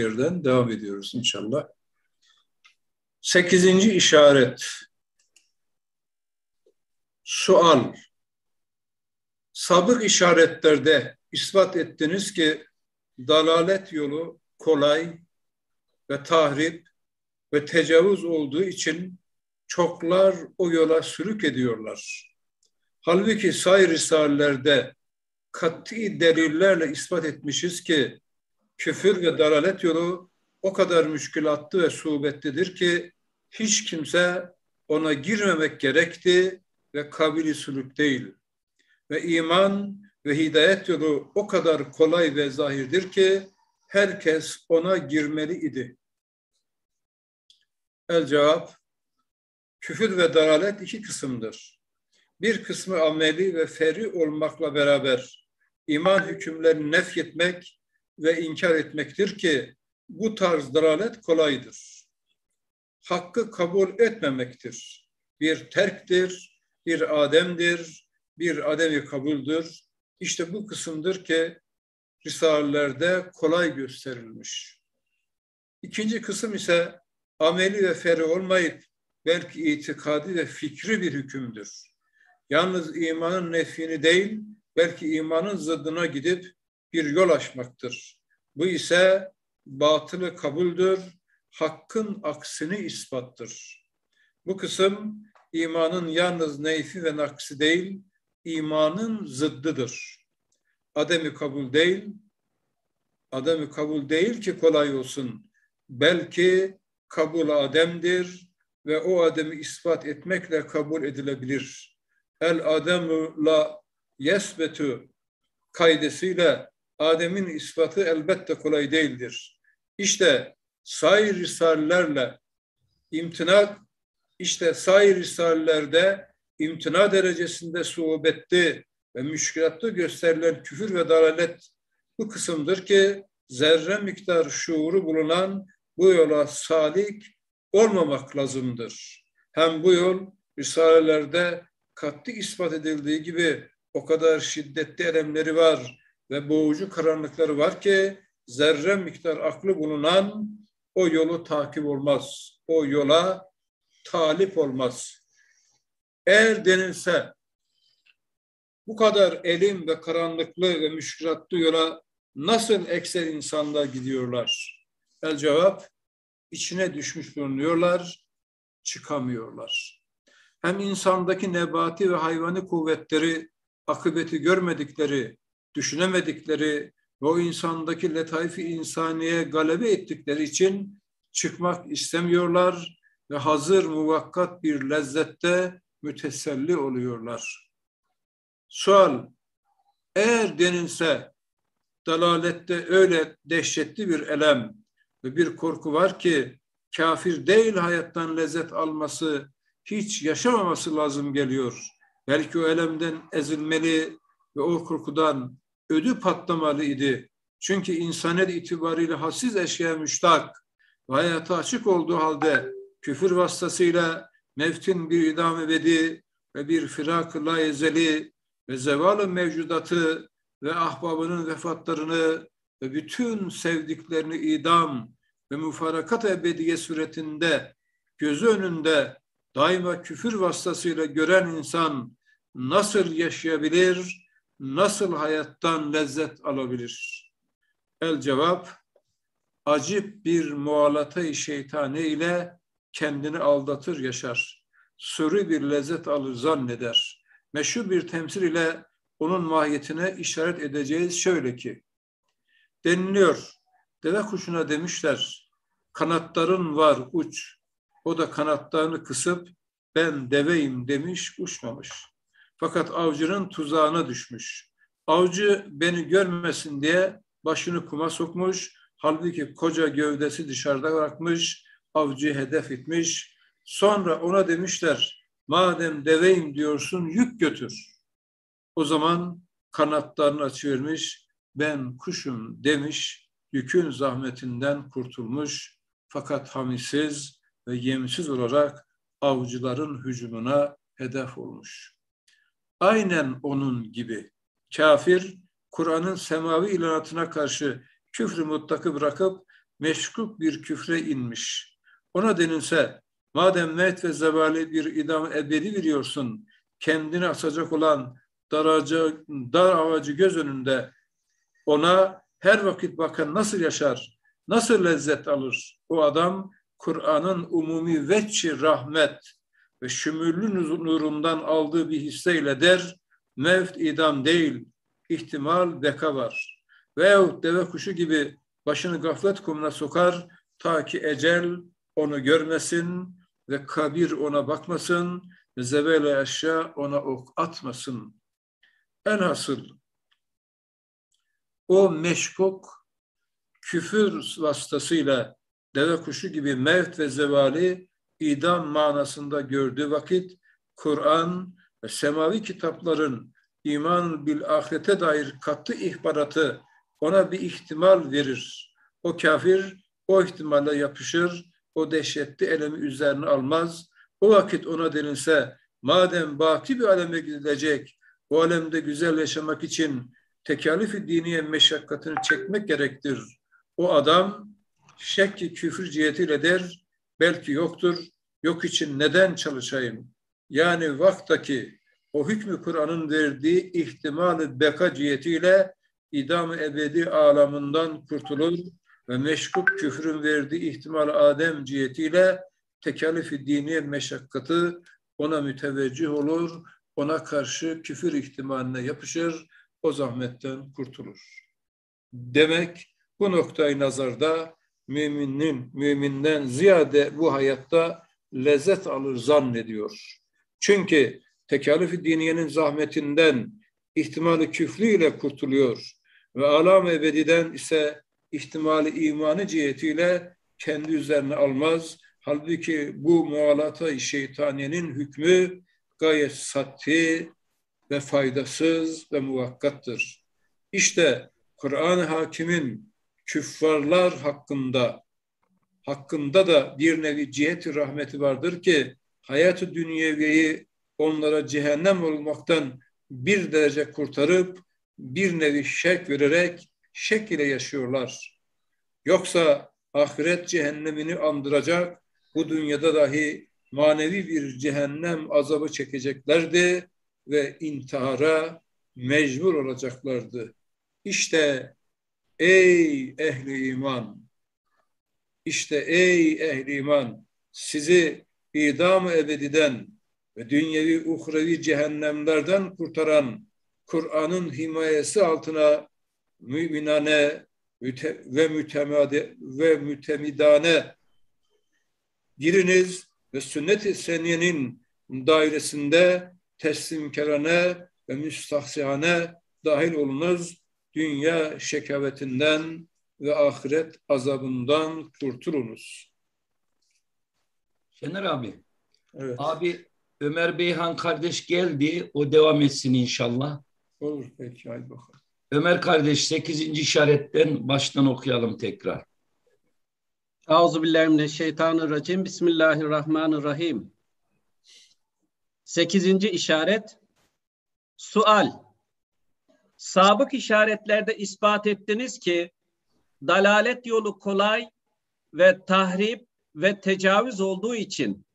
yerden devam ediyoruz inşallah. Sekizinci işaret. Sual. Sabık işaretlerde ispat ettiniz ki dalalet yolu kolay ve tahrip ve tecavüz olduğu için çoklar o yola sürük ediyorlar. Halbuki sayı risalelerde kat'i delillerle ispat etmişiz ki küfür ve dalalet yolu o kadar müşkülatlı ve suubetlidir ki hiç kimse ona girmemek gerekti ve kabili sülük değil. Ve iman ve hidayet yolu o kadar kolay ve zahirdir ki herkes ona girmeli idi. El cevap, küfür ve dalalet iki kısımdır. Bir kısmı ameli ve feri olmakla beraber iman hükümlerini nefyetmek ve inkar etmektir ki bu tarz dalalet kolaydır. Hakkı kabul etmemektir. Bir terktir, bir ademdir, bir ademi kabuldür. İşte bu kısımdır ki Risalelerde kolay gösterilmiş. İkinci kısım ise ameli ve feri olmayıp belki itikadi ve fikri bir hükümdür. Yalnız imanın nefini değil, belki imanın zıddına gidip bir yol açmaktır. Bu ise batılı kabuldür, hakkın aksini ispattır. Bu kısım imanın yalnız neyfi ve naksi değil, imanın zıddıdır. Ademi kabul değil, ademi kabul değil ki kolay olsun. Belki kabul ademdir ve o ademi ispat etmekle kabul edilebilir. El ademu la yesbetu kaydesiyle Adem'in ispatı elbette kolay değildir. İşte sair risallerle imtina işte sair risallerde imtina derecesinde suubetli ve müşkilatlı gösterilen küfür ve dalalet bu kısımdır ki zerre miktar şuuru bulunan bu yola salik olmamak lazımdır. Hem bu yol risalelerde katli ispat edildiği gibi o kadar şiddetli elemleri var ve boğucu karanlıkları var ki zerre miktar aklı bulunan o yolu takip olmaz. O yola talip olmaz. Eğer denilse bu kadar elim ve karanlıklı ve müşkülatlı yola nasıl ekser insanlar gidiyorlar? El cevap, içine düşmüş bulunuyorlar, çıkamıyorlar. Hem insandaki nebati ve hayvani kuvvetleri, akıbeti görmedikleri, düşünemedikleri ve o insandaki letaifi insaniye galebe ettikleri için çıkmak istemiyorlar ve hazır muvakkat bir lezzette müteselli oluyorlar. Sual, eğer denilse dalalette öyle dehşetli bir elem ve bir korku var ki kafir değil hayattan lezzet alması, hiç yaşamaması lazım geliyor. Belki o elemden ezilmeli ve o korkudan ödü patlamalı idi. Çünkü insanet itibariyle hassiz eşyaya müştak ve hayata açık olduğu halde küfür vasıtasıyla mevtin bir idam ebedi ve bir firak-ı la ezeli ve zeval mevcudatı ve ahbabının vefatlarını ve bütün sevdiklerini idam ve müfarakat ebediye suretinde gözü önünde daima küfür vasıtasıyla gören insan nasıl yaşayabilir, nasıl hayattan lezzet alabilir? El cevap, acip bir mualata-i şeytani ile kendini aldatır yaşar. Sürü bir lezzet alır zanneder. Meşhur bir temsil ile onun mahiyetine işaret edeceğiz şöyle ki, deniliyor, deve kuşuna demişler, kanatların var uç, o da kanatlarını kısıp ben deveyim demiş uçmamış. Fakat avcının tuzağına düşmüş. Avcı beni görmesin diye başını kuma sokmuş. Halbuki koca gövdesi dışarıda bırakmış. Avcı hedef etmiş. Sonra ona demişler madem deveyim diyorsun yük götür. O zaman kanatlarını açıvermiş. Ben kuşum demiş. Yükün zahmetinden kurtulmuş. Fakat hamisiz ve yemsiz olarak avcıların hücumuna hedef olmuş. Aynen onun gibi kafir Kur'an'ın semavi ilanatına karşı küfrü mutlakı bırakıp meşkuk bir küfre inmiş. Ona denilse, madem mevt ve zevali bir idam ebedi veriyorsun, kendini asacak olan daracı, dar avacı göz önünde ona her vakit bakan nasıl yaşar, nasıl lezzet alır? O adam Kur'an'ın umumi veçi rahmet ve şümüllü nurundan aldığı bir hisseyle der, mevt idam değil, ihtimal beka var. Veyahut deve kuşu gibi başını gaflet kumuna sokar ta ki ecel onu görmesin ve kabir ona bakmasın ve zevele aşağı ona ok atmasın. Enhasıl o meşkuk küfür vasıtasıyla deve kuşu gibi mevt ve zevali idam manasında gördüğü vakit Kur'an ve semavi kitapların iman bil ahirete dair katı ihbaratı ona bir ihtimal verir. O kafir o ihtimalle yapışır, o dehşetli elemi üzerine almaz. O vakit ona denilse, madem baki bir aleme gidilecek, o alemde güzel yaşamak için tekalif-i diniye meşakkatini çekmek gerektir. O adam şekki küfür cihetiyle der, belki yoktur, yok için neden çalışayım? Yani vaktaki o hükmü Kur'an'ın verdiği ihtimali beka cihetiyle idam ebedi alamından kurtulur ve meşkuk küfrün verdiği ihtimal Adem cihetiyle tekalifi dini meşakkatı ona müteveccih olur, ona karşı küfür ihtimaline yapışır, o zahmetten kurtulur. Demek bu noktayı nazarda müminin, müminden ziyade bu hayatta lezzet alır zannediyor. Çünkü tekalif diniyenin zahmetinden ihtimali küflüyle kurtuluyor ve alam ebediden ise ihtimali imanı cihetiyle kendi üzerine almaz. Halbuki bu mualata şeytaniyenin hükmü gayet satti ve faydasız ve muvakkattır. İşte Kur'an-ı Hakim'in küffarlar hakkında hakkında da bir nevi ciheti rahmeti vardır ki hayatı dünyeviyi onlara cehennem olmaktan bir derece kurtarıp bir nevi şek vererek şek ile yaşıyorlar. Yoksa ahiret cehennemini andıracak bu dünyada dahi manevi bir cehennem azabı çekeceklerdi ve intihara mecbur olacaklardı. İşte ey ehli iman, işte ey ehli iman, sizi idam ebediden ve dünyevi uhrevi cehennemlerden kurtaran Kur'an'ın himayesi altına müminane ve mütemade ve mütemidane giriniz ve sünnet-i seniyenin dairesinde teslimkarane ve müstahsihane dahil olunuz. Dünya şekavetinden ve ahiret azabından kurtulunuz. Şener abi. Evet. Abi Ömer Beyhan kardeş geldi. O devam etsin inşallah. Olur peki hadi bakalım. Ömer kardeş 8. işaretten baştan okuyalım tekrar. Euzubillahimineşşeytanirracim. Bismillahirrahmanirrahim. Sekizinci işaret. Sual. Sabık işaretlerde ispat ettiniz ki dalalet yolu kolay ve tahrip ve tecavüz olduğu için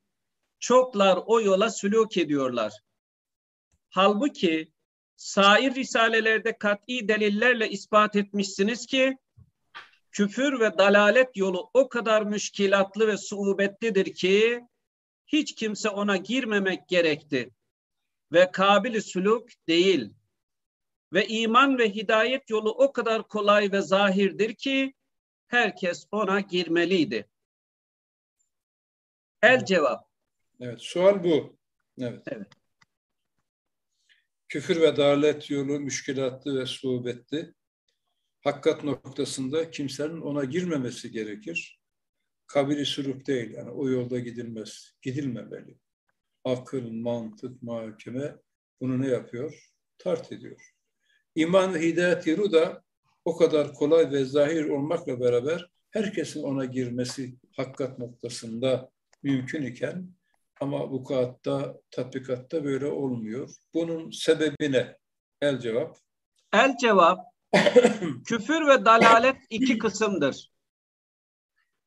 çoklar o yola sülük ediyorlar. Halbuki sair risalelerde kat'i delillerle ispat etmişsiniz ki küfür ve dalalet yolu o kadar müşkilatlı ve suubetlidir ki hiç kimse ona girmemek gerekti ve kabili sülük değil. Ve iman ve hidayet yolu o kadar kolay ve zahirdir ki herkes ona girmeliydi. El cevap. Evet, sual bu. Evet. evet. Küfür ve dalalet yolu müşkilatlı ve suubetli. Hakkat noktasında kimsenin ona girmemesi gerekir. Kabili sürük değil. Yani o yolda gidilmez. Gidilmemeli. Akıl, mantık, mahkeme bunu ne yapıyor? Tart ediyor. İman ve hidayet da o kadar kolay ve zahir olmakla beraber herkesin ona girmesi hakkat noktasında mümkün iken ama bu kağıtta, tatbikatta böyle olmuyor. Bunun sebebi ne? El cevap. El cevap, küfür ve dalalet iki kısımdır.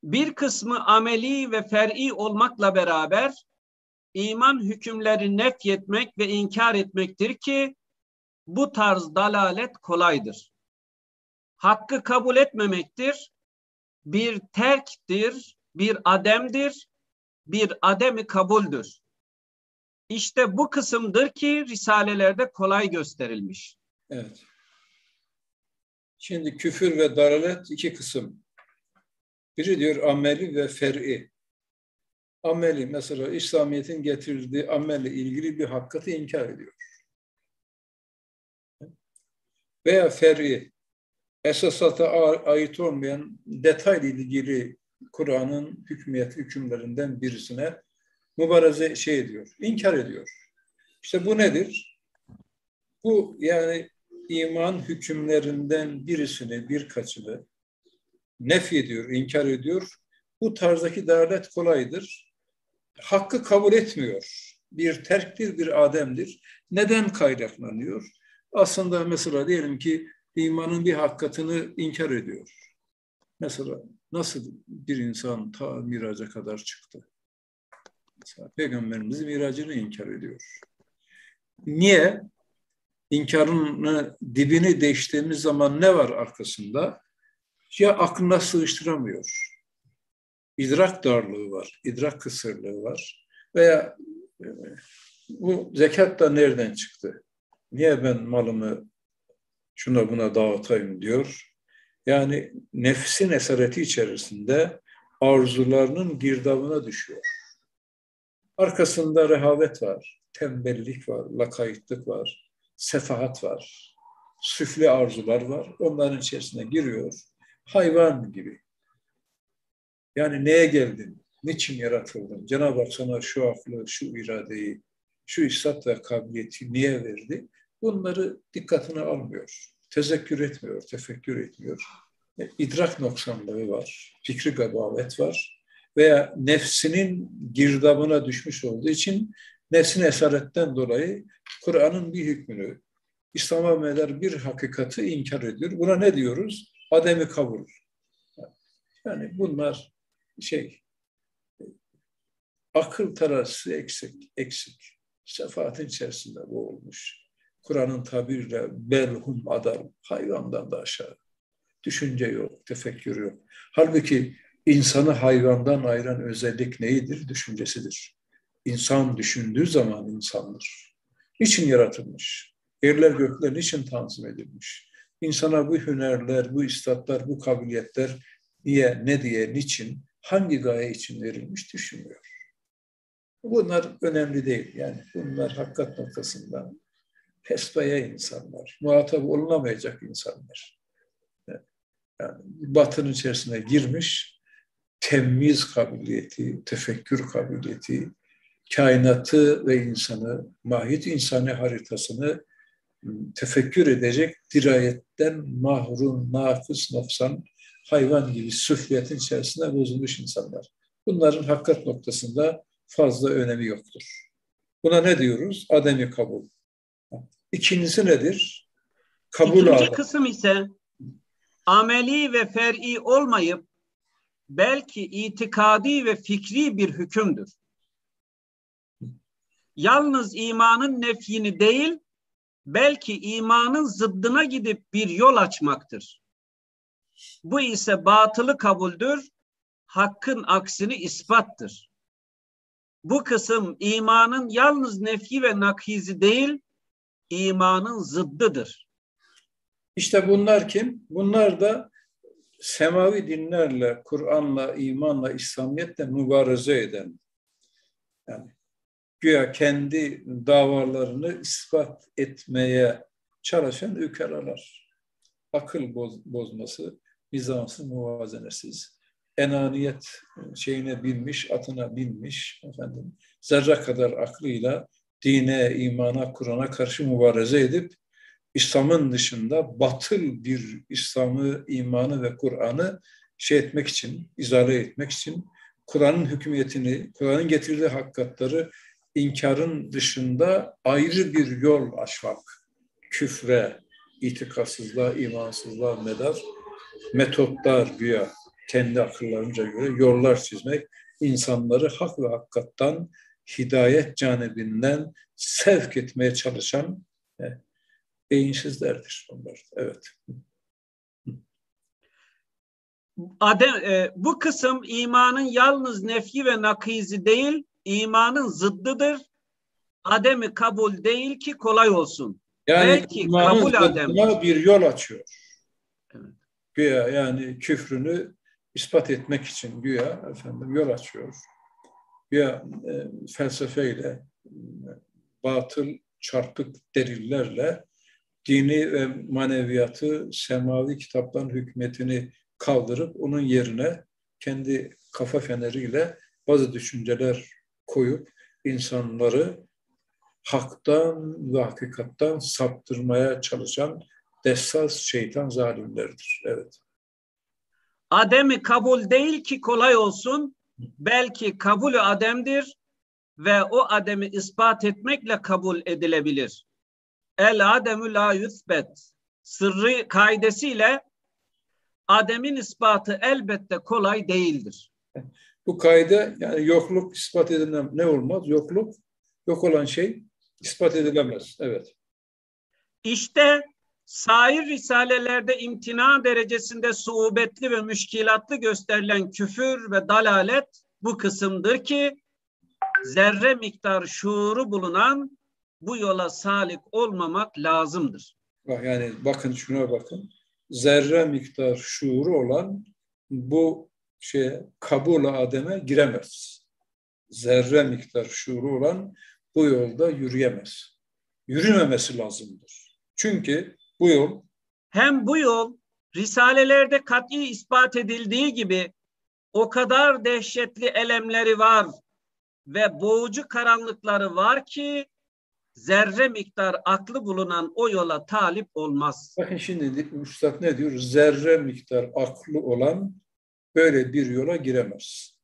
bir kısmı ameli ve fer'i olmakla beraber iman hükümleri nefyetmek ve inkar etmektir ki bu tarz dalalet kolaydır. Hakkı kabul etmemektir, bir terktir, bir ademdir, bir ademi kabuldür. İşte bu kısımdır ki risalelerde kolay gösterilmiş. Evet. Şimdi küfür ve dalalet iki kısım. Biri diyor ameli ve fer'i. Ameli mesela İslamiyet'in getirdiği amelle ilgili bir hakikati inkar ediyor. Veya fer'i esasata ait olmayan detaylı ilgili Kur'an'ın hükmiyet hükümlerinden birisine mübareze şey ediyor, inkar ediyor. İşte bu nedir? Bu yani iman hükümlerinden birisini, birkaçını nef ediyor, inkar ediyor. Bu tarzdaki dalalet kolaydır. Hakkı kabul etmiyor. Bir terktir, bir ademdir. Neden kaynaklanıyor? Aslında mesela diyelim ki imanın bir hakikatini inkar ediyor. Mesela nasıl bir insan ta miraca kadar çıktı? Mesela Peygamberimizin miracını inkar ediyor. Niye? İnkarın dibini değiştiğimiz zaman ne var arkasında? Ya aklına sığıştıramıyor. İdrak darlığı var, idrak kısırlığı var. Veya e, bu zekat da nereden çıktı? Niye ben malımı şuna buna dağıtayım diyor. Yani nefsin esareti içerisinde arzularının girdabına düşüyor. Arkasında rehavet var, tembellik var, lakaytlık var, sefahat var, süfli arzular var. Onların içerisine giriyor. Hayvan gibi. Yani neye geldin? Niçin yaratıldın? Cenab-ı Hak sana şu aklı, şu iradeyi, şu istat ve kabiliyeti niye verdi? Bunları dikkatine almıyor. Tezekkür etmiyor, tefekkür etmiyor. E, idrak noksanlığı var, fikri gabavet var veya nefsinin girdabına düşmüş olduğu için nefsin esaretten dolayı Kur'an'ın bir hükmünü, İslam'a meler bir hakikati inkar ediyor. Buna ne diyoruz? Ademi kabul. Yani bunlar şey akıl tarası eksik, eksik. Şefaatin içerisinde bu olmuş. Kur'an'ın tabiriyle belhum adam, hayvandan da aşağı. Düşünce yok, tefekkür yok. Halbuki insanı hayvandan ayıran özellik neyidir? Düşüncesidir. İnsan düşündüğü zaman insandır. Niçin yaratılmış? Yerler gökler niçin tanzim edilmiş? İnsana bu hünerler, bu istatlar, bu kabiliyetler niye, ne diye, niçin, hangi gaye için verilmiş düşünmüyor. Bunlar önemli değil. Yani bunlar hakikat noktasından pespaya insanlar, muhatap olunamayacak insanlar. Yani batının içerisine girmiş, temiz kabiliyeti, tefekkür kabiliyeti, kainatı ve insanı, mahiyet insanı haritasını tefekkür edecek dirayetten mahrum, nakıs, nofsan, hayvan gibi süfliyetin içerisinde bozulmuş insanlar. Bunların hakikat noktasında fazla önemi yoktur. Buna ne diyoruz? Ademi kabul. İkincisi nedir? Kabul İkinci adam. kısım ise ameli ve fer'i olmayıp belki itikadi ve fikri bir hükümdür. Yalnız imanın nefyini değil, belki imanın zıddına gidip bir yol açmaktır. Bu ise batılı kabuldür, hakkın aksini ispattır. Bu kısım imanın yalnız nefi ve nakhizi değil, imanın zıddıdır. İşte bunlar kim? Bunlar da semavi dinlerle, Kur'an'la, imanla, İslamiyet'le mübareze eden, yani güya kendi davalarını ispat etmeye çalışan ükelalar. Akıl boz, bozması, nizamsız, muvazenesiz, enaniyet şeyine binmiş, atına binmiş, efendim, zerre kadar aklıyla dine, imana, Kur'an'a karşı mübareze edip İslam'ın dışında batıl bir İslam'ı, imanı ve Kur'an'ı şey etmek için, izale etmek için Kur'an'ın hükümiyetini, Kur'an'ın getirdiği hakikatları inkarın dışında ayrı bir yol açmak, küfre, itikatsızlığa, imansızlığa medar metotlar güya kendi akıllarınca göre yollar çizmek, insanları hak ve hakikattan hidayet canibinden sevk etmeye çalışan e, beyinsizlerdir onlar. Evet. Adem, e, bu kısım imanın yalnız nefi ve nakizi değil, imanın zıddıdır. Ademi kabul değil ki kolay olsun. Yani Belki kabul adem. bir yol açıyor. Evet. Güya yani küfrünü ispat etmek için güya efendim yol açıyor. Güya e, felsefeyle, batıl çarpık delillerle dini ve maneviyatı, semavi kitapların hükmetini kaldırıp onun yerine kendi kafa feneriyle bazı düşünceler koyup insanları haktan ve hakikattan saptırmaya çalışan dessas şeytan zalimlerdir. Evet. Ademi kabul değil ki kolay olsun, belki kabulü ademdir ve o ademi ispat etmekle kabul edilebilir. El ademü la yüzbet. Sırrı kaidesiyle Adem'in ispatı elbette kolay değildir. Bu kaide yani yokluk ispat edilen ne olmaz? Yokluk, yok olan şey ispat edilemez. Evet. İşte sair risalelerde imtina derecesinde suubetli ve müşkilatlı gösterilen küfür ve dalalet bu kısımdır ki zerre miktar şuuru bulunan bu yola salik olmamak lazımdır. Yani bakın şuna bakın. Zerre miktar şuuru olan bu şey kabul ademe giremez. Zerre miktar şuuru olan bu yolda yürüyemez. Yürümemesi lazımdır. Çünkü bu yol hem bu yol risalelerde kat'i ispat edildiği gibi o kadar dehşetli elemleri var ve boğucu karanlıkları var ki zerre miktar aklı bulunan o yola talip olmaz. Bakın şimdi Üstad ne diyor? Zerre miktar aklı olan böyle bir yola giremez.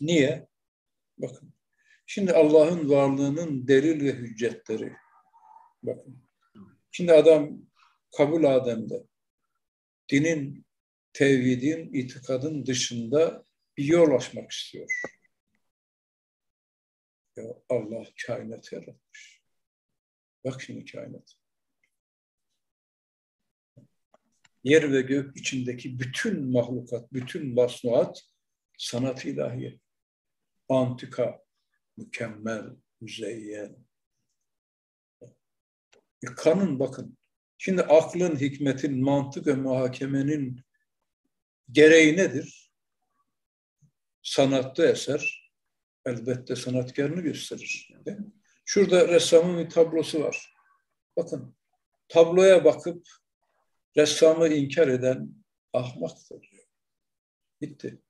Niye? Bakın. Şimdi Allah'ın varlığının delil ve hüccetleri. Bakın. Şimdi adam kabul Adem'de dinin, tevhidin, itikadın dışında bir yol açmak istiyor. Ya Allah kainat yaratmış. Bak şimdi kainat. Yer ve gök içindeki bütün mahlukat, bütün masnuat sanat ilahiye. Antika, mükemmel, müzeyyen. E, kanun bakın. Şimdi aklın, hikmetin, mantık ve muhakemenin gereği nedir? Sanatta eser, elbette sanatkarını gösterir. Değil? Şurada ressamın bir tablosu var. Bakın tabloya bakıp ressamı inkar eden ahmaktır. Bitti.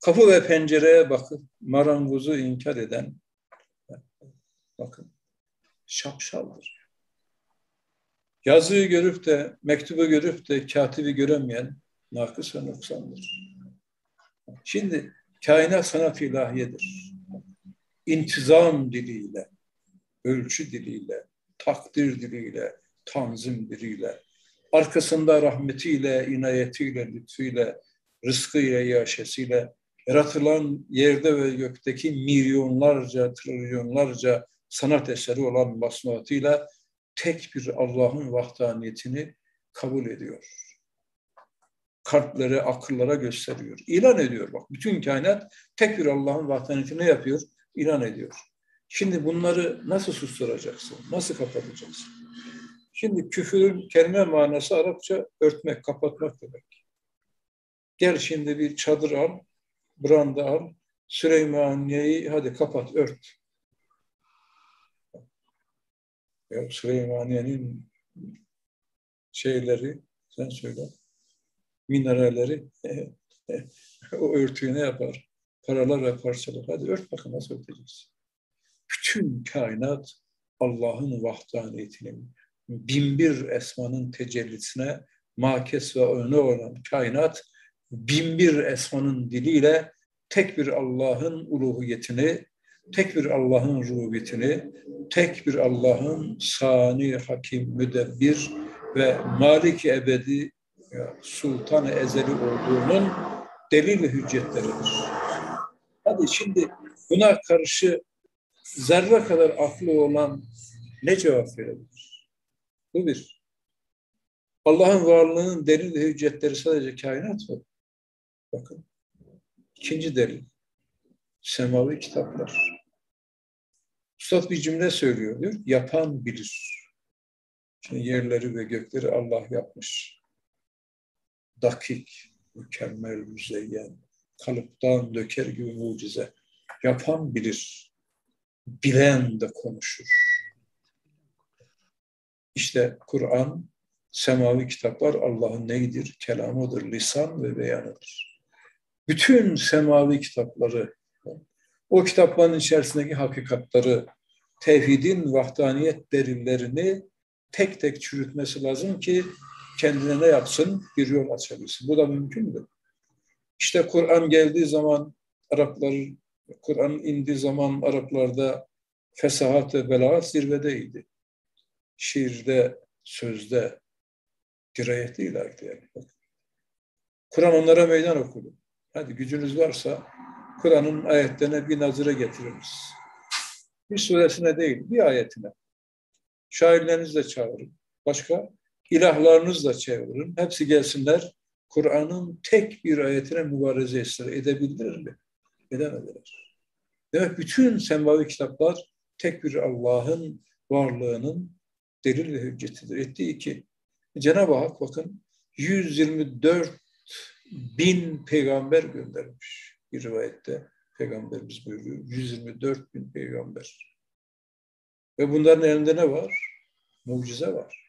Kapı ve pencereye bakıp marangozu inkar eden bakın şapşaldır. Yazıyı görüp de, mektubu görüp de katibi göremeyen nakıs ve noksandır. Şimdi Kainat sanat ilahiyedir. İntizam diliyle, ölçü diliyle, takdir diliyle, tanzim diliyle, arkasında rahmetiyle, inayetiyle, lütfuyla, rızkıyla, yaşesiyle, yaratılan yerde ve gökteki milyonlarca, trilyonlarca sanat eseri olan basmatıyla tek bir Allah'ın vahdaniyetini kabul ediyor kalplere, akıllara gösteriyor. İlan ediyor bak. Bütün kainat tek bir Allah'ın vahdaniyeti ne yapıyor? İlan ediyor. Şimdi bunları nasıl susturacaksın? Nasıl kapatacaksın? Şimdi küfürün kelime manası Arapça örtmek, kapatmak demek. Gel şimdi bir çadır al, branda al, Süleymaniye'yi hadi kapat, ört. Ya Süleymaniye'nin şeyleri, sen söyle mineralleri o örtüyü ne yapar? Paralarla parçalar. Hadi ört bakın nasıl örteceksin. Bütün kainat Allah'ın vahdaniyetinin binbir esmanın tecellisine makes ve öne olan kainat binbir esmanın diliyle tek bir Allah'ın uluhiyetini, tek bir Allah'ın rubiyetini, tek bir Allah'ın sani, hakim, müdebbir ve malik ebedi ya, sultan ezeli olduğunun delil hüccetleridir. Hadi şimdi buna karşı zerre kadar aklı olan ne cevap verebilir? Bu bir. Allah'ın varlığının delil hüccetleri sadece kainat mı? Bakın. İkinci delil. Semavi kitaplar. Üstad bir cümle söylüyor diyor. Yapan bilir. Şimdi yerleri ve gökleri Allah yapmış. Dakik, mükemmel, müzeyyen, kalıptan döker gibi mucize. Yapan bilir. Bilen de konuşur. İşte Kur'an, semavi kitaplar Allah'ın neydir? Kelamıdır, lisan ve beyanıdır. Bütün semavi kitapları, o kitapların içerisindeki hakikatları, tevhidin vahdaniyet delillerini tek tek çürütmesi lazım ki kendine ne yapsın? Bir yol açabilsin. Bu da mümkün mü? İşte Kur'an geldiği zaman Araplar, Kur'an indiği zaman Araplarda fesahat ve belagat zirvedeydi. Şiirde, sözde dirayetlilerdi yani. Kur'an onlara meydan okudu. Hadi gücünüz varsa Kur'an'ın ayetlerine bir nazire getiriniz. Bir suresine değil, bir ayetine. Şairlerinizle çağırın. Başka? ilahlarınızla çevirin. Hepsi gelsinler. Kur'an'ın tek bir ayetine mübareze. Edebildiler mi? Edemediler. Demek bütün semavi kitaplar tek bir Allah'ın varlığının delil ve hüccetidir. Ettiği ki Cenab-ı Hak bakın 124 bin peygamber göndermiş. Bir rivayette peygamberimiz buyuruyor. 124 bin peygamber. Ve bunların elinde ne var? Mucize var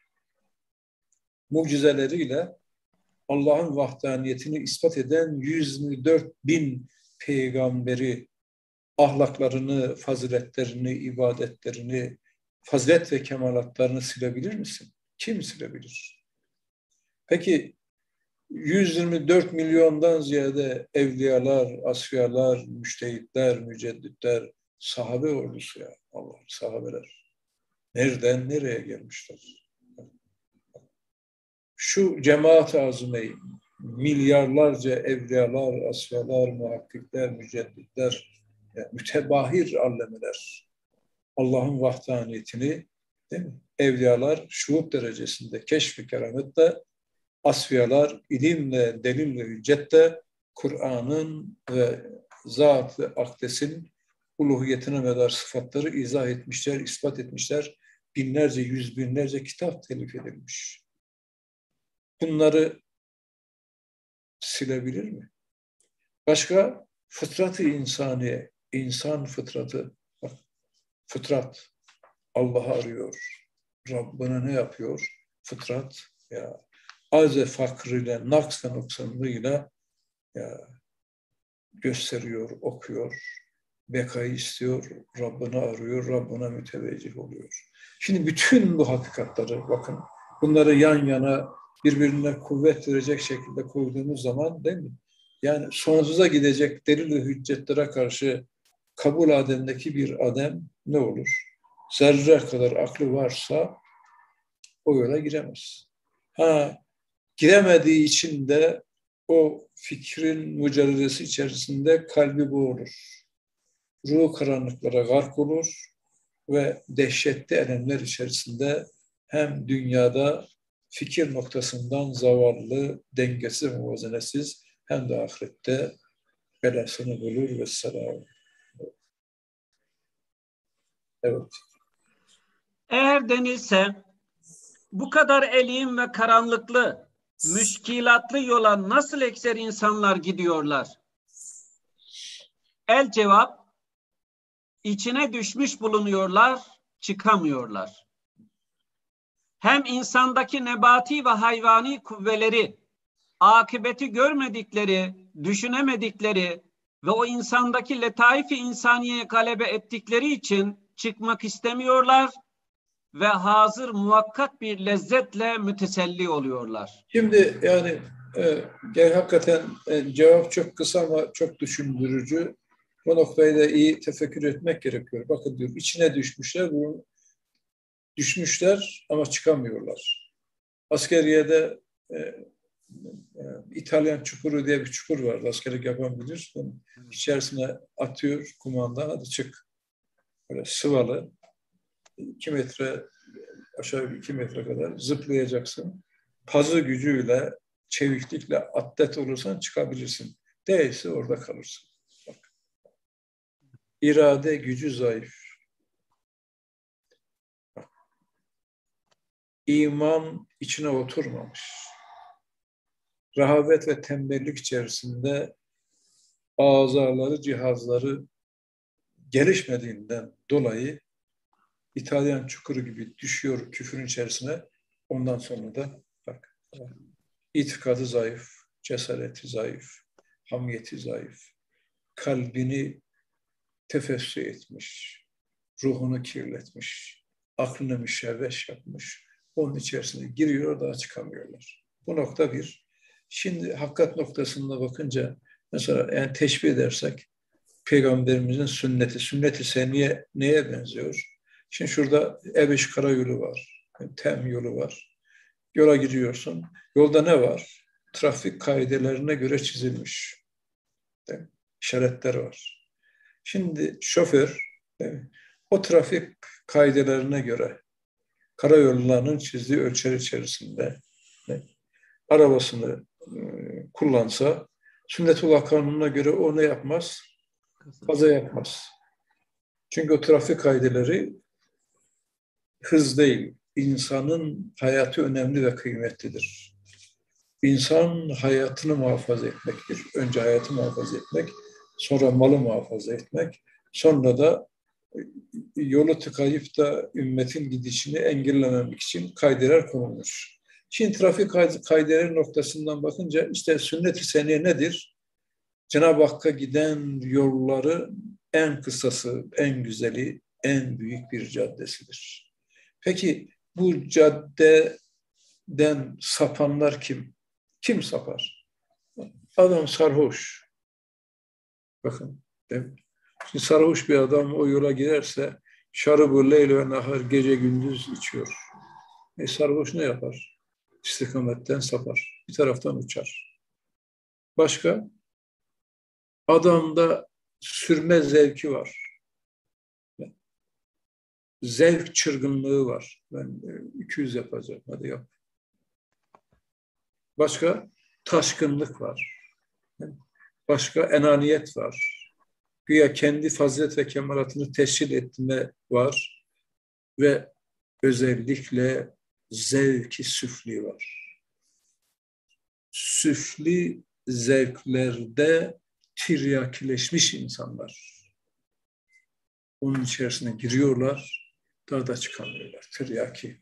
mucizeleriyle Allah'ın vahdaniyetini ispat eden 124 bin peygamberi ahlaklarını, faziletlerini, ibadetlerini, fazilet ve kemalatlarını silebilir misin? Kim silebilir? Peki 124 milyondan ziyade evliyalar, asfiyalar, müştehitler, mücedditler, sahabe ordusu ya Allah sahabeler. Nereden nereye gelmişler? şu cemaat-ı azmeyi milyarlarca evliyalar, asyalar, muhakkikler, mücedditler, yani mütebahir allemeler Allah'ın vahdaniyetini değil mi? Evliyalar şuhut derecesinde keşfi keramette, asfiyalar ilimle, delille, hüccette Kur'an'ın ve zat-ı akdesin uluhiyetine medar sıfatları izah etmişler, ispat etmişler. Binlerce, yüz binlerce kitap telif edilmiş bunları silebilir mi? Başka fıtratı insani, insan fıtratı, fıtrat Allah'ı arıyor. Rabbine ne yapıyor? Fıtrat ya aze fakrıyla, naks ve noksanlığıyla ya gösteriyor, okuyor, bekayı istiyor, Rabbini arıyor, Rabbine müteveccih oluyor. Şimdi bütün bu hakikatları bakın bunları yan yana birbirine kuvvet verecek şekilde koyduğumuz zaman değil mi? Yani sonsuza gidecek delil ve hüccetlere karşı kabul ademdeki bir adem ne olur? Zerre kadar aklı varsa o yola giremez. Ha, giremediği için de o fikrin mücadelesi içerisinde kalbi boğulur. Ruh karanlıklara gark olur ve dehşetli elemler içerisinde hem dünyada fikir noktasından zavallı, dengesiz, muvazenesiz hem de ahirette belasını bulur ve selam. Evet. Eğer denilse bu kadar elim ve karanlıklı, müşkilatlı yola nasıl ekser insanlar gidiyorlar? El cevap, içine düşmüş bulunuyorlar, çıkamıyorlar hem insandaki nebati ve hayvani kuvveleri, akıbeti görmedikleri, düşünemedikleri ve o insandaki letaifi insaniye galebe ettikleri için çıkmak istemiyorlar ve hazır muvakkat bir lezzetle müteselli oluyorlar. Şimdi yani e, hakikaten e, cevap çok kısa ama çok düşündürücü. Bu noktayı da iyi tefekkür etmek gerekiyor. Bakın diyor içine düşmüşler, bunun düşmüşler ama çıkamıyorlar. Askeriyede e, İtalyan çukuru diye bir çukur var. Askerlik yapan bilir. İçerisine atıyor kumanda. Hadi çık. Böyle sıvalı. İki metre aşağı iki metre kadar zıplayacaksın. Pazı gücüyle, çeviklikle atlet olursan çıkabilirsin. Değilse orada kalırsın. Bak. İrade gücü zayıf. Bak. İman içine oturmamış rahavet ve tembellik içerisinde azaları, cihazları gelişmediğinden dolayı İtalyan çukuru gibi düşüyor küfrün içerisine. Ondan sonra da bak itikadı zayıf, cesareti zayıf, hamiyeti zayıf, kalbini tefessü etmiş, ruhunu kirletmiş, aklını müşevveş yapmış. Onun içerisine giriyor daha çıkamıyorlar. Bu nokta bir. Şimdi hakikat noktasında bakınca mesela yani teşbih edersek Peygamberimizin sünneti, sünneti seniye neye benziyor? Şimdi şurada Ebeş Karayolu var, Tem yolu var. Yola gidiyorsun. Yolda ne var? Trafik kaidelerine göre çizilmiş. İşaretler var. Şimdi şoför o trafik kaidelerine göre karayollarının çizdiği ölçer içerisinde arabasını e, kullansa sünnetullah kanununa göre o ne yapmaz? Kaza yapmaz. Çünkü o trafik kaideleri hız değil, insanın hayatı önemli ve kıymetlidir. İnsan hayatını muhafaza etmektir. Önce hayatı muhafaza etmek, sonra malı muhafaza etmek, sonra da yolu tıkayıp da ümmetin gidişini engellememek için kaydeler konulmuş. Şimdi trafik kaydeleri noktasından bakınca işte sünnet-i seniye nedir? Cenab-ı Hakk'a giden yolları en kısası, en güzeli, en büyük bir caddesidir. Peki bu caddeden sapanlar kim? Kim sapar? Adam sarhoş. Bakın, Şimdi sarhoş bir adam o yola girerse şarabı leyl ve nahar gece gündüz içiyor. E sarhoş ne yapar? istikametten sapar. Bir taraftan uçar. Başka? Adamda sürme zevki var. Zevk çırgınlığı var. Ben 200 yapacağım. Hadi yap. Başka? Taşkınlık var. Başka enaniyet var. Güya kendi fazilet ve kemalatını teşhir etme var. Ve özellikle zevki süfli var. Süfli zevklerde tiryakileşmiş insanlar. Onun içerisine giriyorlar, da çıkamıyorlar. Tiryaki.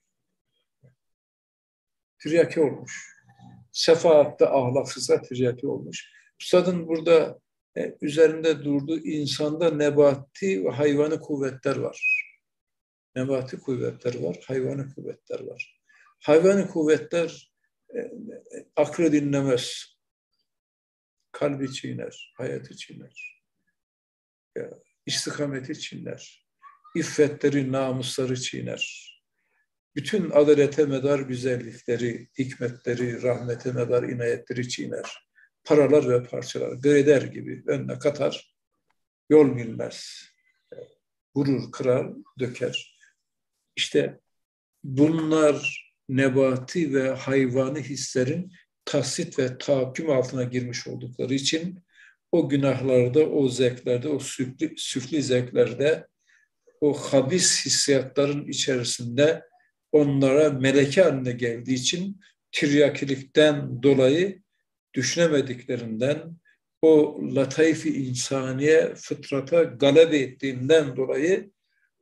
Tiryaki olmuş. Sefaatte ahlaksızsa tiryaki olmuş. Üstadın burada e, üzerinde durduğu insanda nebati ve hayvanı kuvvetler var. Nebati kuvvetler var, hayvanı kuvvetler var. Hayvani kuvvetler e, e, aklı dinlemez. Kalbi çiğner, hayatı çiğner. Ya, istikameti çiğner. İffetleri, namusları çiğner. Bütün adalete medar güzellikleri, hikmetleri, rahmete medar inayetleri çiğner. Paralar ve parçalar, greder gibi önüne katar, yol bilmez. Vurur, kırar, döker. İşte bunlar nebati ve hayvani hislerin tahsit ve tahakküm altına girmiş oldukları için o günahlarda, o zevklerde, o süfli, süfli zevklerde, o habis hissiyatların içerisinde onlara meleke haline geldiği için tiryakilikten dolayı düşünemediklerinden, o latayfi insaniye fıtrata galebe ettiğinden dolayı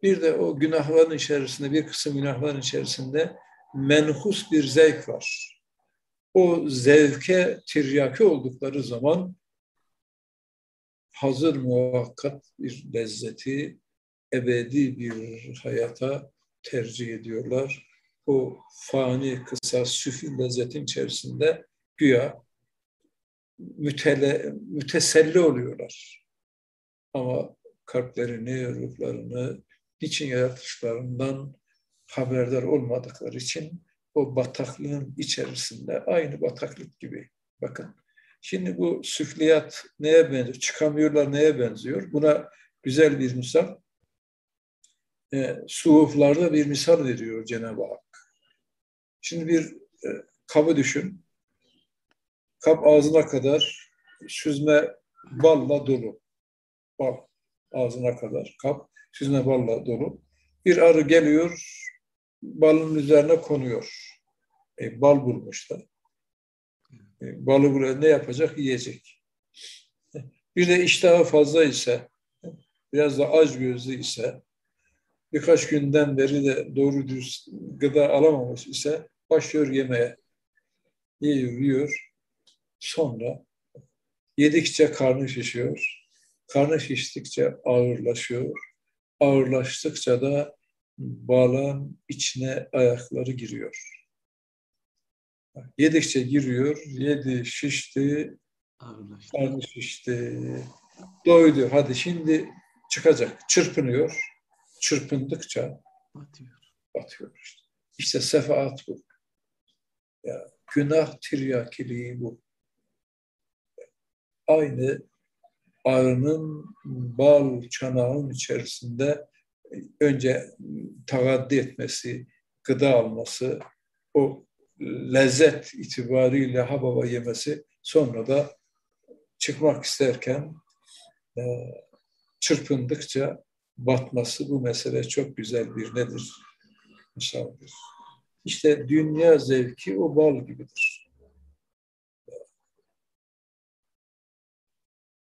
bir de o günahların içerisinde, bir kısım günahların içerisinde menhus bir zevk var. O zevke tiryaki oldukları zaman hazır muhakkat bir lezzeti, ebedi bir hayata tercih ediyorlar. O fani, kısa, süfil lezzetin içerisinde güya mütele, müteselli oluyorlar. Ama kalplerini, ruhlarını, niçin yaratışlarından haberdar olmadıkları için o bataklığın içerisinde aynı bataklık gibi. Bakın şimdi bu süfliyat neye benziyor? Çıkamıyorlar neye benziyor? Buna güzel bir misal e, suhuflarda bir misal veriyor Cenab-ı Hak. Şimdi bir e, kabı düşün. Kap ağzına kadar süzme balla dolu. Bal ağzına kadar kap süzme balla dolu. Bir arı geliyor, balın üzerine konuyor. E, bal bulmuşlar. E, balı buraya ne yapacak? Yiyecek. Bir de iştahı fazla ise, biraz da aç gözlü ise, birkaç günden beri de doğru dürüst gıda alamamış ise başlıyor yemeye. Yiyor, yiyor. Sonra yedikçe karnı şişiyor. Karnı şiştikçe ağırlaşıyor. Ağırlaştıkça da balığın içine ayakları giriyor. Yedikçe giriyor, yedi, şişti, karnı şişti, doydu. Hadi şimdi çıkacak, çırpınıyor. Çırpındıkça batıyor. batıyor işte. İşte sefaat bu. Ya, günah tiryakiliği bu. Aynı arının bal çanağın içerisinde önce tagaddi etmesi, gıda alması, o lezzet itibariyle hababa yemesi, sonra da çıkmak isterken e, çırpındıkça batması bu mesele çok güzel bir nedir? Misaldir. İşte dünya zevki o bal gibidir.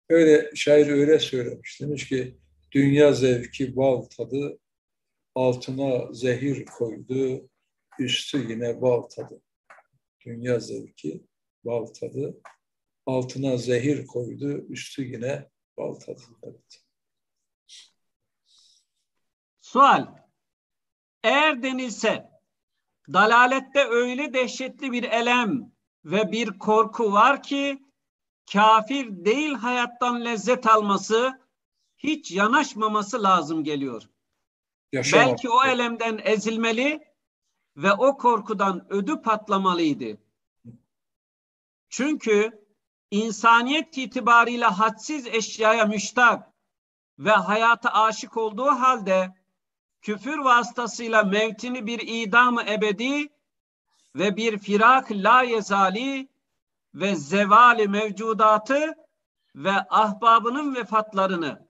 Öyle şair öyle söylemiş. Demiş ki dünya zevki bal tadı altına zehir koydu üstü yine bal tadı. Dünya zevki bal tadı altına zehir koydu üstü yine bal tadı. Evet. Sual. Eğer denilse dalalette öyle dehşetli bir elem ve bir korku var ki kafir değil hayattan lezzet alması, hiç yanaşmaması lazım geliyor. Yaşamak. Belki o elemden ezilmeli ve o korkudan ödü patlamalıydı. Çünkü insaniyet itibariyle hadsiz eşyaya müştak ve hayata aşık olduğu halde küfür vasıtasıyla mevtini bir idamı ebedi ve bir firak la yezali ve zevali mevcudatı ve ahbabının vefatlarını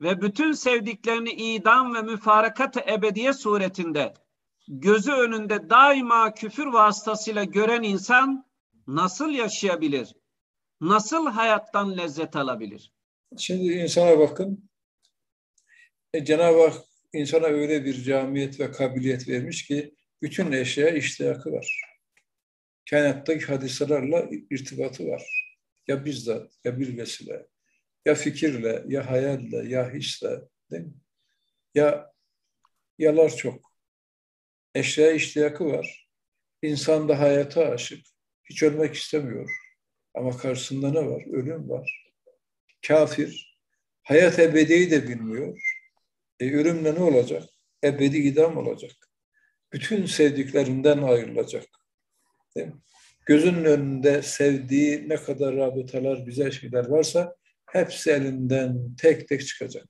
ve bütün sevdiklerini idam ve müfarekat ebediye suretinde gözü önünde daima küfür vasıtasıyla gören insan nasıl yaşayabilir? Nasıl hayattan lezzet alabilir? Şimdi insana bakın. E, Cenab-ı Hak insana öyle bir camiyet ve kabiliyet vermiş ki bütün eşya iştiyakı var. Kainattaki hadiselerle irtibatı var. Ya bizzat, ya bir vesile, ya fikirle, ya hayalle, ya hisle, değil mi? Ya yalar çok. Eşya iştiyakı var. İnsan da hayata aşık. Hiç ölmek istemiyor. Ama karşısında ne var? Ölüm var. Kafir. Hayat ebediyi de bilmiyor. E, ölümle ne olacak? Ebedi idam olacak. Bütün sevdiklerinden ayrılacak. Değil mi? Gözünün önünde sevdiği ne kadar rabıtalar, güzel şeyler varsa hepsi elinden tek tek çıkacak.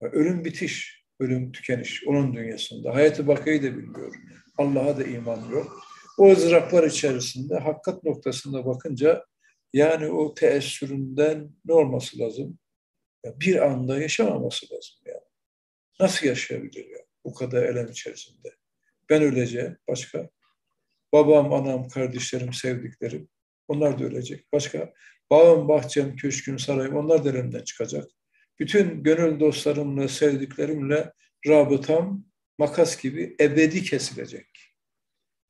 Ölüm bitiş, ölüm tükeniş onun dünyasında. Hayatı bakayı da bilmiyor. Allah'a da iman yok. O ızdıraplar içerisinde hakikat noktasında bakınca yani o teessüründen ne olması lazım? Bir anda yaşamaması lazım yani. Nasıl yaşayabilir ya bu kadar elem içerisinde? Ben öleceğim, başka. Babam, anam, kardeşlerim, sevdiklerim, onlar da ölecek. Başka. Bağım, bahçem, köşküm, sarayım, onlar da elimden çıkacak. Bütün gönül dostlarımla, sevdiklerimle rabıtam makas gibi ebedi kesilecek.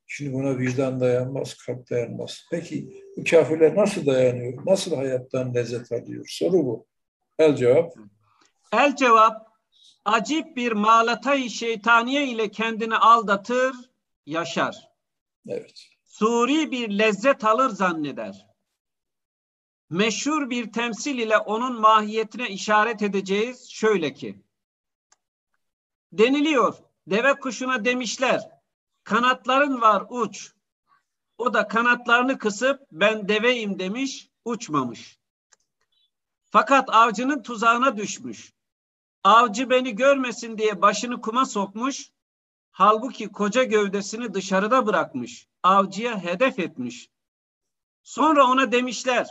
Şimdi buna vicdan dayanmaz, kalp dayanmaz. Peki bu kafirler nasıl dayanıyor? Nasıl hayattan lezzet alıyor? Soru bu. El cevap. El cevap acip bir malatay şeytaniye ile kendini aldatır, yaşar. Evet. Suri bir lezzet alır zanneder. Meşhur bir temsil ile onun mahiyetine işaret edeceğiz şöyle ki. Deniliyor, deve kuşuna demişler, kanatların var uç. O da kanatlarını kısıp ben deveyim demiş, uçmamış. Fakat avcının tuzağına düşmüş. Avcı beni görmesin diye başını kuma sokmuş. Halbuki koca gövdesini dışarıda bırakmış. Avcıya hedef etmiş. Sonra ona demişler,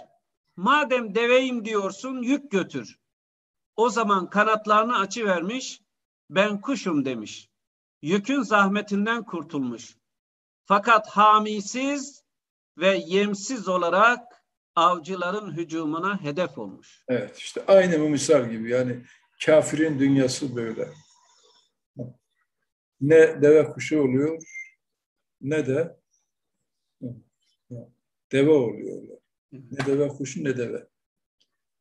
madem deveyim diyorsun yük götür. O zaman kanatlarını açı vermiş, ben kuşum demiş. Yükün zahmetinden kurtulmuş. Fakat hamisiz ve yemsiz olarak avcıların hücumuna hedef olmuş. Evet işte aynı bu misal gibi yani kafirin dünyası böyle. Ne deve kuşu oluyor ne de deve oluyor. Ne deve kuşu ne deve.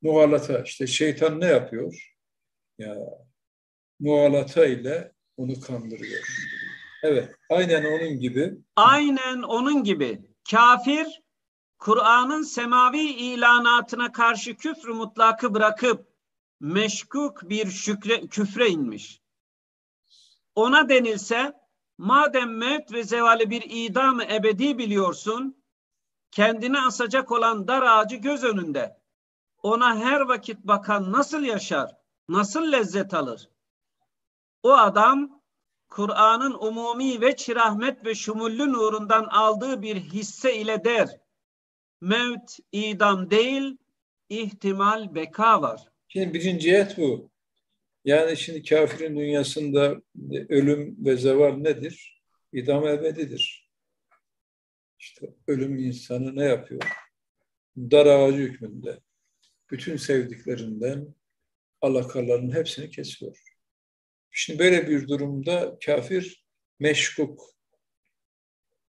Muhalata işte şeytan ne yapıyor? Ya muhalata ile onu kandırıyor. Evet, aynen onun gibi. Aynen onun gibi. Kafir, Kur'an'ın semavi ilanatına karşı küfrü mutlakı bırakıp meşkuk bir şükre, küfre inmiş. Ona denilse, madem mevt ve zevali bir idamı ebedi biliyorsun, kendini asacak olan dar ağacı göz önünde. Ona her vakit bakan nasıl yaşar, nasıl lezzet alır? O adam Kur'an'ın umumi ve çirahmet ve şumullü nurundan aldığı bir hisse ile der. Mevt, idam değil, ihtimal beka var. Şimdi birinci ayet bu. Yani şimdi kafirin dünyasında ölüm ve zeval nedir? İdam ebedidir. İşte ölüm insanı ne yapıyor? Dar ağacı hükmünde. Bütün sevdiklerinden alakalarının hepsini kesiyor. Şimdi böyle bir durumda kafir meşkuk,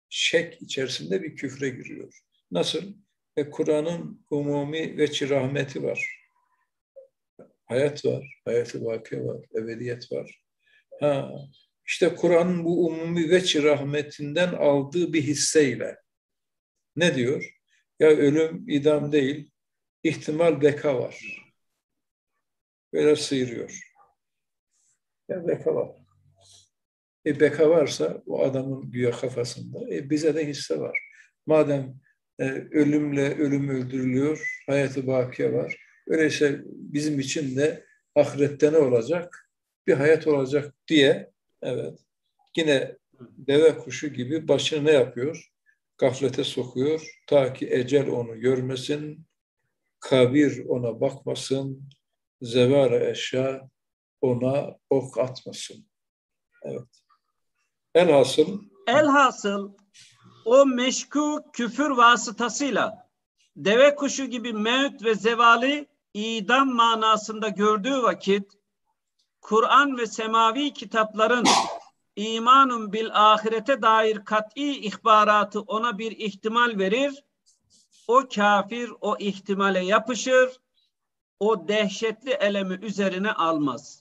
şek içerisinde bir küfre giriyor. Nasıl? Ve Kur'an'ın umumi ve rahmeti var. Hayat var, hayatı vaki var, ebediyet var. Ha, işte Kur'an'ın bu umumi ve rahmetinden aldığı bir hisseyle ne diyor? Ya ölüm idam değil, ihtimal beka var. Böyle sıyırıyor. Ya beka var. E beka varsa o adamın güya kafasında e bize de hisse var. Madem e, ölümle ölüm öldürülüyor, hayatı bakiye var. Öyleyse bizim için de ahirette ne olacak? Bir hayat olacak diye evet yine deve kuşu gibi başını ne yapıyor? Gaflete sokuyor. Ta ki ecel onu görmesin, kabir ona bakmasın, zevara eşya ona ok atmasın. Evet. Elhasıl Elhasıl o meşku küfür vasıtasıyla deve kuşu gibi mevt ve zevali idam manasında gördüğü vakit Kur'an ve semavi kitapların imanın bil ahirete dair kat'i ihbaratı ona bir ihtimal verir. O kafir o ihtimale yapışır o dehşetli elemi üzerine almaz.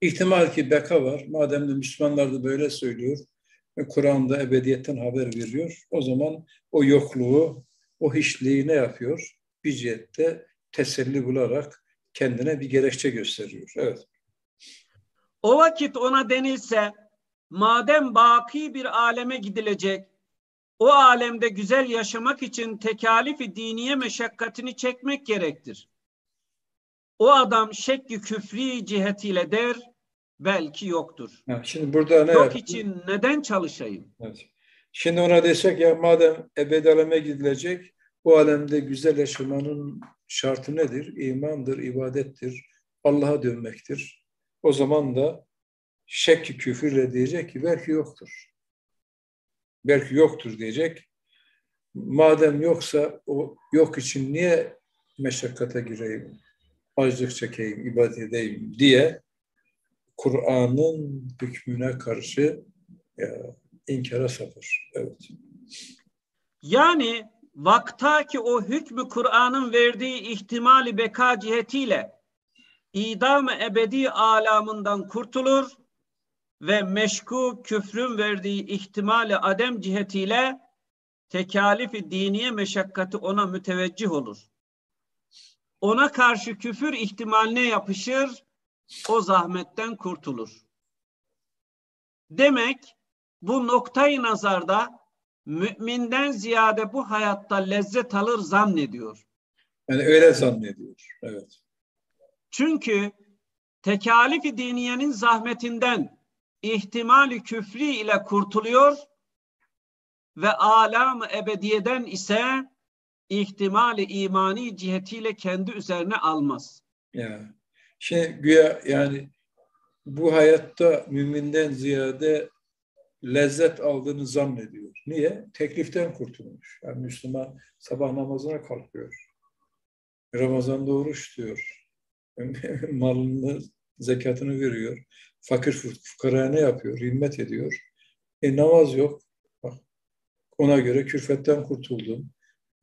İhtimal ki beka var. Madem de Müslümanlar da böyle söylüyor ve Kur'an'da ebediyetten haber veriyor. O zaman o yokluğu, o hiçliği ne yapıyor? Bir cihette teselli bularak kendine bir gerekçe gösteriyor. Evet. O vakit ona denilse madem baki bir aleme gidilecek o alemde güzel yaşamak için tekalifi diniye meşakkatini çekmek gerektir. O adam şekli küfri cihetiyle der, belki yoktur. Ha, şimdi burada ne Yok yaptı? için neden çalışayım? Evet. Şimdi ona desek ya madem ebedi aleme gidilecek, bu alemde güzel yaşamanın şartı nedir? İmandır, ibadettir, Allah'a dönmektir. O zaman da şekki küfürle diyecek ki belki yoktur belki yoktur diyecek. Madem yoksa o yok için niye meşakkate gireyim, açlık çekeyim, ibadet edeyim diye Kur'an'ın hükmüne karşı ya, inkara sapır. Evet. Yani vaktaki o hükmü Kur'an'ın verdiği ihtimali beka cihetiyle idam ebedi alamından kurtulur ve meşku küfrün verdiği ihtimali adem cihetiyle tekalifi diniye meşakkati ona müteveccih olur. Ona karşı küfür ihtimaline yapışır, o zahmetten kurtulur. Demek bu noktayı nazarda müminden ziyade bu hayatta lezzet alır zannediyor. Yani öyle zannediyor. Evet. Çünkü tekalifi diniyenin zahmetinden ihtimali küfri ile kurtuluyor ve alam ebediyeden ise ihtimali imani cihetiyle kendi üzerine almaz. Ya. Şey güya yani bu hayatta müminden ziyade lezzet aldığını zannediyor. Niye? Tekliften kurtulmuş. Yani Müslüman sabah namazına kalkıyor. Ramazan'da oruç diyor. Malını, zekatını veriyor. Fakir fukara ne yapıyor? Himmet ediyor. E namaz yok. Bak, ona göre külfetten kurtuldum.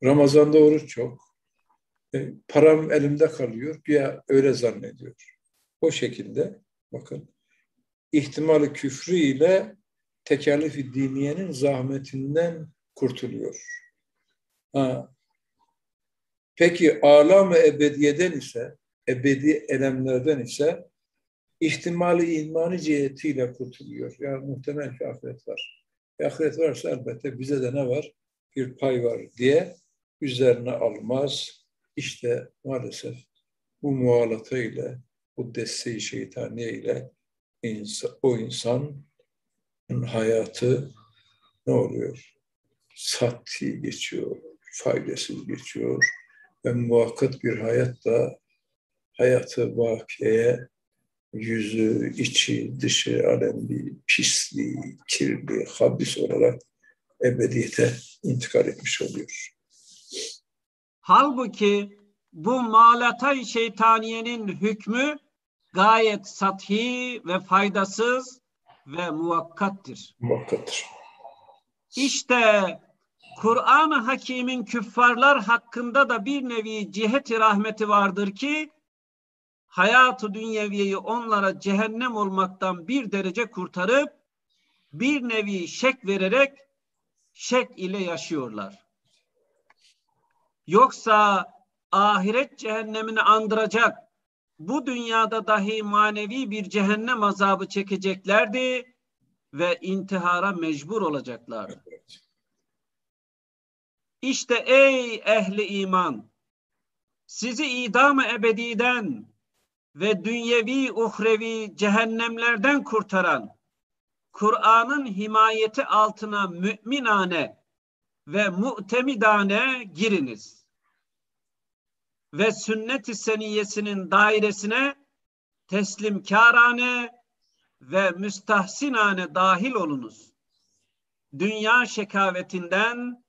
Ramazan'da oruç yok. E, param elimde kalıyor. Güya öyle zannediyor. O şekilde bakın ihtimali küfrü ile tekalif diniyenin zahmetinden kurtuluyor. Ha. Peki alam-ı ebediyeden ise, ebedi elemlerden ise ihtimali imani cihetiyle kurtuluyor. Yani muhtemel ki ahiret var. E, ahiret varsa elbette bize de ne var? Bir pay var diye üzerine almaz. İşte maalesef bu muhalata ile, bu desteği şeytaniye ile insan, o insan hayatı ne oluyor? Satti geçiyor, faydasız geçiyor ve muvakkat bir hayatla hayatı vakiye yüzü, içi, dışı alemli, pisliği, kirli, habis olarak ebediyete intikal etmiş oluyor. Halbuki bu malatay şeytaniyenin hükmü gayet sathi ve faydasız ve muvakkattir. Muvakkattır. İşte Kur'an-ı Hakim'in küffarlar hakkında da bir nevi ciheti rahmeti vardır ki hayatı dünyeviyeyi onlara cehennem olmaktan bir derece kurtarıp bir nevi şek vererek şek ile yaşıyorlar. Yoksa ahiret cehennemini andıracak bu dünyada dahi manevi bir cehennem azabı çekeceklerdi ve intihara mecbur olacaklardı. İşte ey ehli iman sizi idam-ı ebediden ve dünyevi uhrevi cehennemlerden kurtaran Kur'an'ın himayeti altına müminane ve mu'temidane giriniz. Ve sünnet-i seniyesinin dairesine teslimkârane ve müstahsinane dahil olunuz. Dünya şekavetinden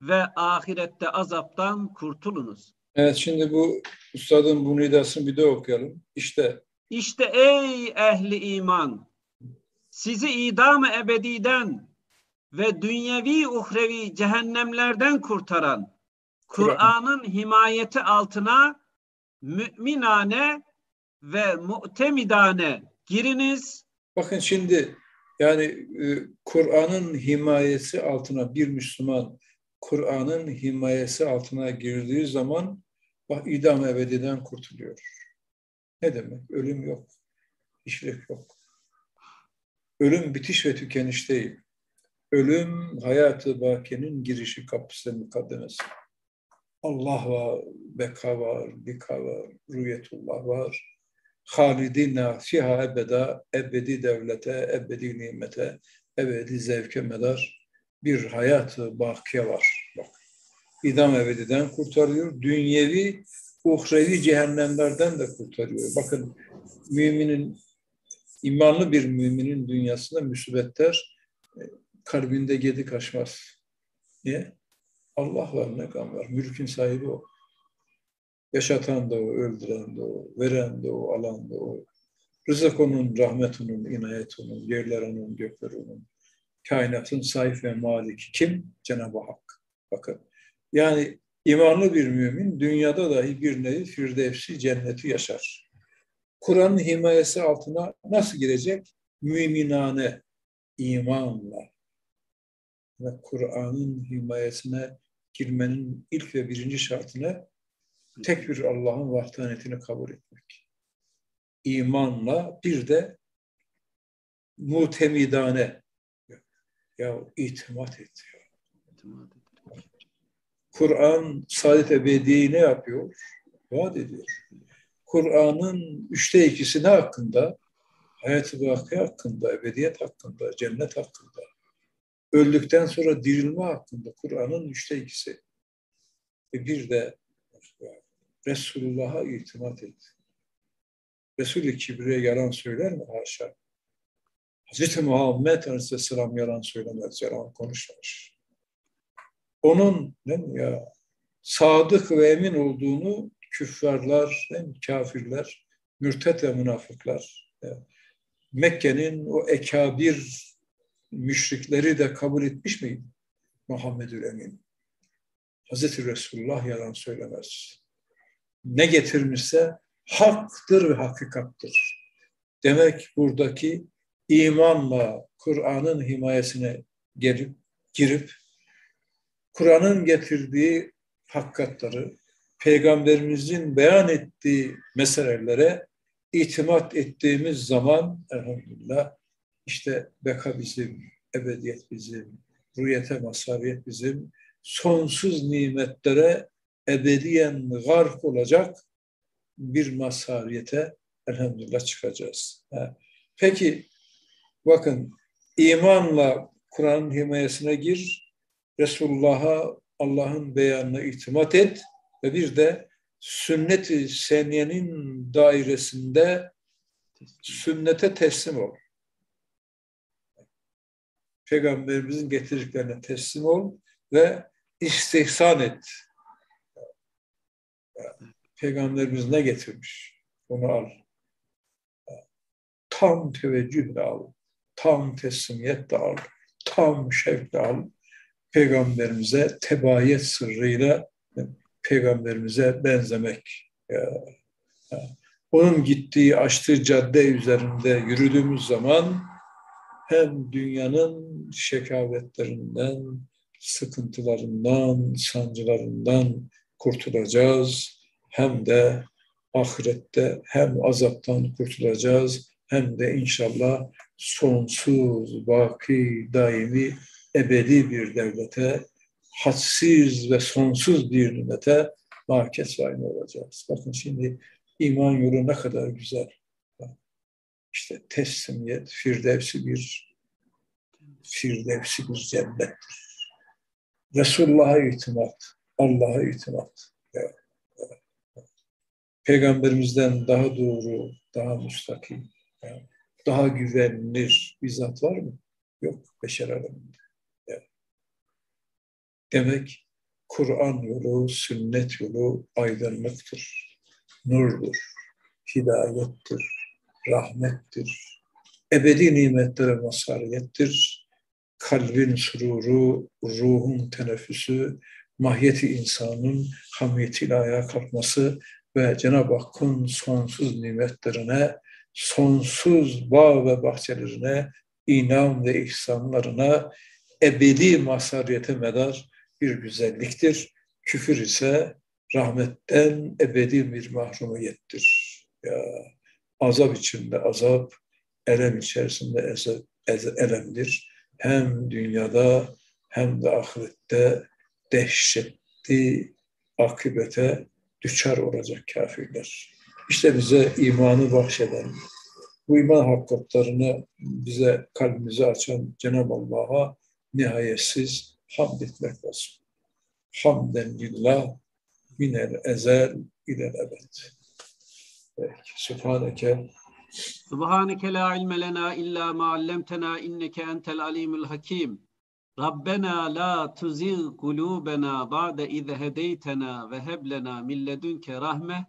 ve ahirette azaptan kurtulunuz. Evet şimdi bu ustadın bu nidasını bir de okuyalım. İşte İşte ey ehli iman sizi idam-ı ebediden ve dünyevi uhrevi cehennemlerden kurtaran Kur'an'ın himayeti altına müminane ve mu'temidane giriniz. Bakın şimdi yani e, Kur'an'ın himayesi altına bir Müslüman Kur'an'ın himayesi altına girdiği zaman bak idam ebediden kurtuluyor. Ne demek? Ölüm yok. İşlik yok. Ölüm bitiş ve tükeniş değil. Ölüm hayatı bakiyenin girişi kapısı mukaddemesi. Allah var, beka var, bika var, rüyetullah var. Halidina fiha ebeda, ebedi devlete, ebedi nimete, ebedi zevke medar bir hayatı bakiye var. Bak, idam ebediden kurtarıyor. Dünyevi, uhrevi cehennemlerden de kurtarıyor. Bakın müminin, imanlı bir müminin dünyasında müsibetler kalbinde gedik açmaz. Niye? Allah var, ne kan var. Mülkün sahibi o. Yaşatan da o, öldüren de o, veren de o, alan da o. Rızık onun, rahmet onun, inayet onun, yerler onun, gökler onun. Kainatın sahip ve maliki kim? Cenab-ı Hak. Bakın. Yani imanlı bir mümin dünyada dahi bir nevi firdevsi cenneti yaşar. Kur'an'ın himayesi altına nasıl girecek? Müminane, imanla. Ve Kur'an'ın himayesine girmenin ilk ve birinci şartını tek bir Allah'ın vahdaniyetini kabul etmek. İmanla bir de mutemidane Ya itimat et. Kur'an saadet ebediyeyi ne yapıyor? Vaat ediyor. Kur'an'ın üçte ikisi ne hakkında? Hayat-ı hakkında, ebediyet hakkında, cennet hakkında. Öldükten sonra dirilme hakkında Kur'an'ın üçte ikisi. Ve bir de Resulullah'a itimat et. Resul-i Kibriye yalan söyler mi? Haşa. Hazreti Muhammed Aleyhisselam yalan söylemez, yalan konuşmaz. Onun değil mi ya, sadık ve emin olduğunu küffarlar, değil kafirler, mürtet ve münafıklar, Mekke'nin o ekabir müşrikleri de kabul etmiş miydi? Muhammedül Emin. Hazreti Resulullah yalan söylemez. Ne getirmişse haktır ve hakikattır. Demek buradaki imanla Kur'an'ın himayesine gelip girip Kur'an'ın getirdiği hakikatları, peygamberimizin beyan ettiği meselelere itimat ettiğimiz zaman elhamdülillah işte beka bizim, ebediyet bizim, rüyete masariyet bizim, sonsuz nimetlere ebediyen gark olacak bir mazhariyete elhamdülillah çıkacağız. Peki bakın imanla Kur'an'ın himayesine gir, Resulullah'a Allah'ın beyanına itimat et ve bir de sünnet-i seniyenin dairesinde sünnete teslim ol. Peygamberimizin getirdiklerine teslim ol ve istihsan et. Peygamberimiz ne getirmiş? Onu al. Tam teveccühle al. Tam teslimiyetle al. Tam şevkle al. Peygamberimize tebayet sırrıyla peygamberimize benzemek. Onun gittiği, açtığı cadde üzerinde yürüdüğümüz zaman hem dünyanın şekavetlerinden, sıkıntılarından, sancılarından kurtulacağız hem de ahirette hem azaptan kurtulacağız hem de inşallah sonsuz, baki, daimi, ebedi bir devlete, hadsiz ve sonsuz bir nimete mahkes olacağız. Bakın şimdi iman yolu ne kadar güzel. İşte teslimiyet, firdevsi bir firdevsi bir cennettir. Resulullah'a itimat, Allah'a itimat. Peygamberimizden daha doğru, daha müstakim, daha güvenilir bir zat var mı? Yok beşer aleminde. Demek Kur'an yolu, sünnet yolu aydınlıktır, nurdur, hidayettir, rahmettir, ebedi nimetlere mazhariyettir, kalbin sururu, ruhun teneffüsü, mahiyeti insanın hamiyetiyle ayağa kalkması ve Cenab-ı Hakk'ın sonsuz nimetlerine, sonsuz bağ ve bahçelerine, inam ve ihsanlarına ebedi mazhariyete medar bir güzelliktir. Küfür ise rahmetten ebedi bir mahrumiyettir. Ya, azap içinde azap, elem içerisinde elemdir. Hem dünyada hem de ahirette dehşetli akıbete düşer olacak kafirler. İşte bize imanı bahşeden, bu iman hakikatlarını bize kalbimizi açan Cenab-ı Allah'a nihayetsiz hamd etmek lazım. Hamden lillah minel ezel ilel ebed. Peki. Subhaneke la ilme lena illa ma allamtena inneke entel alimul hakim. Rabbena la tuzigh kulubena ba'de iz hedeytena ve heb lena min ledunke rahme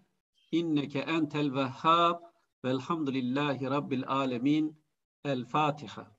inneke entel vehhab velhamdülillahi rabbil alemin. El Fatiha.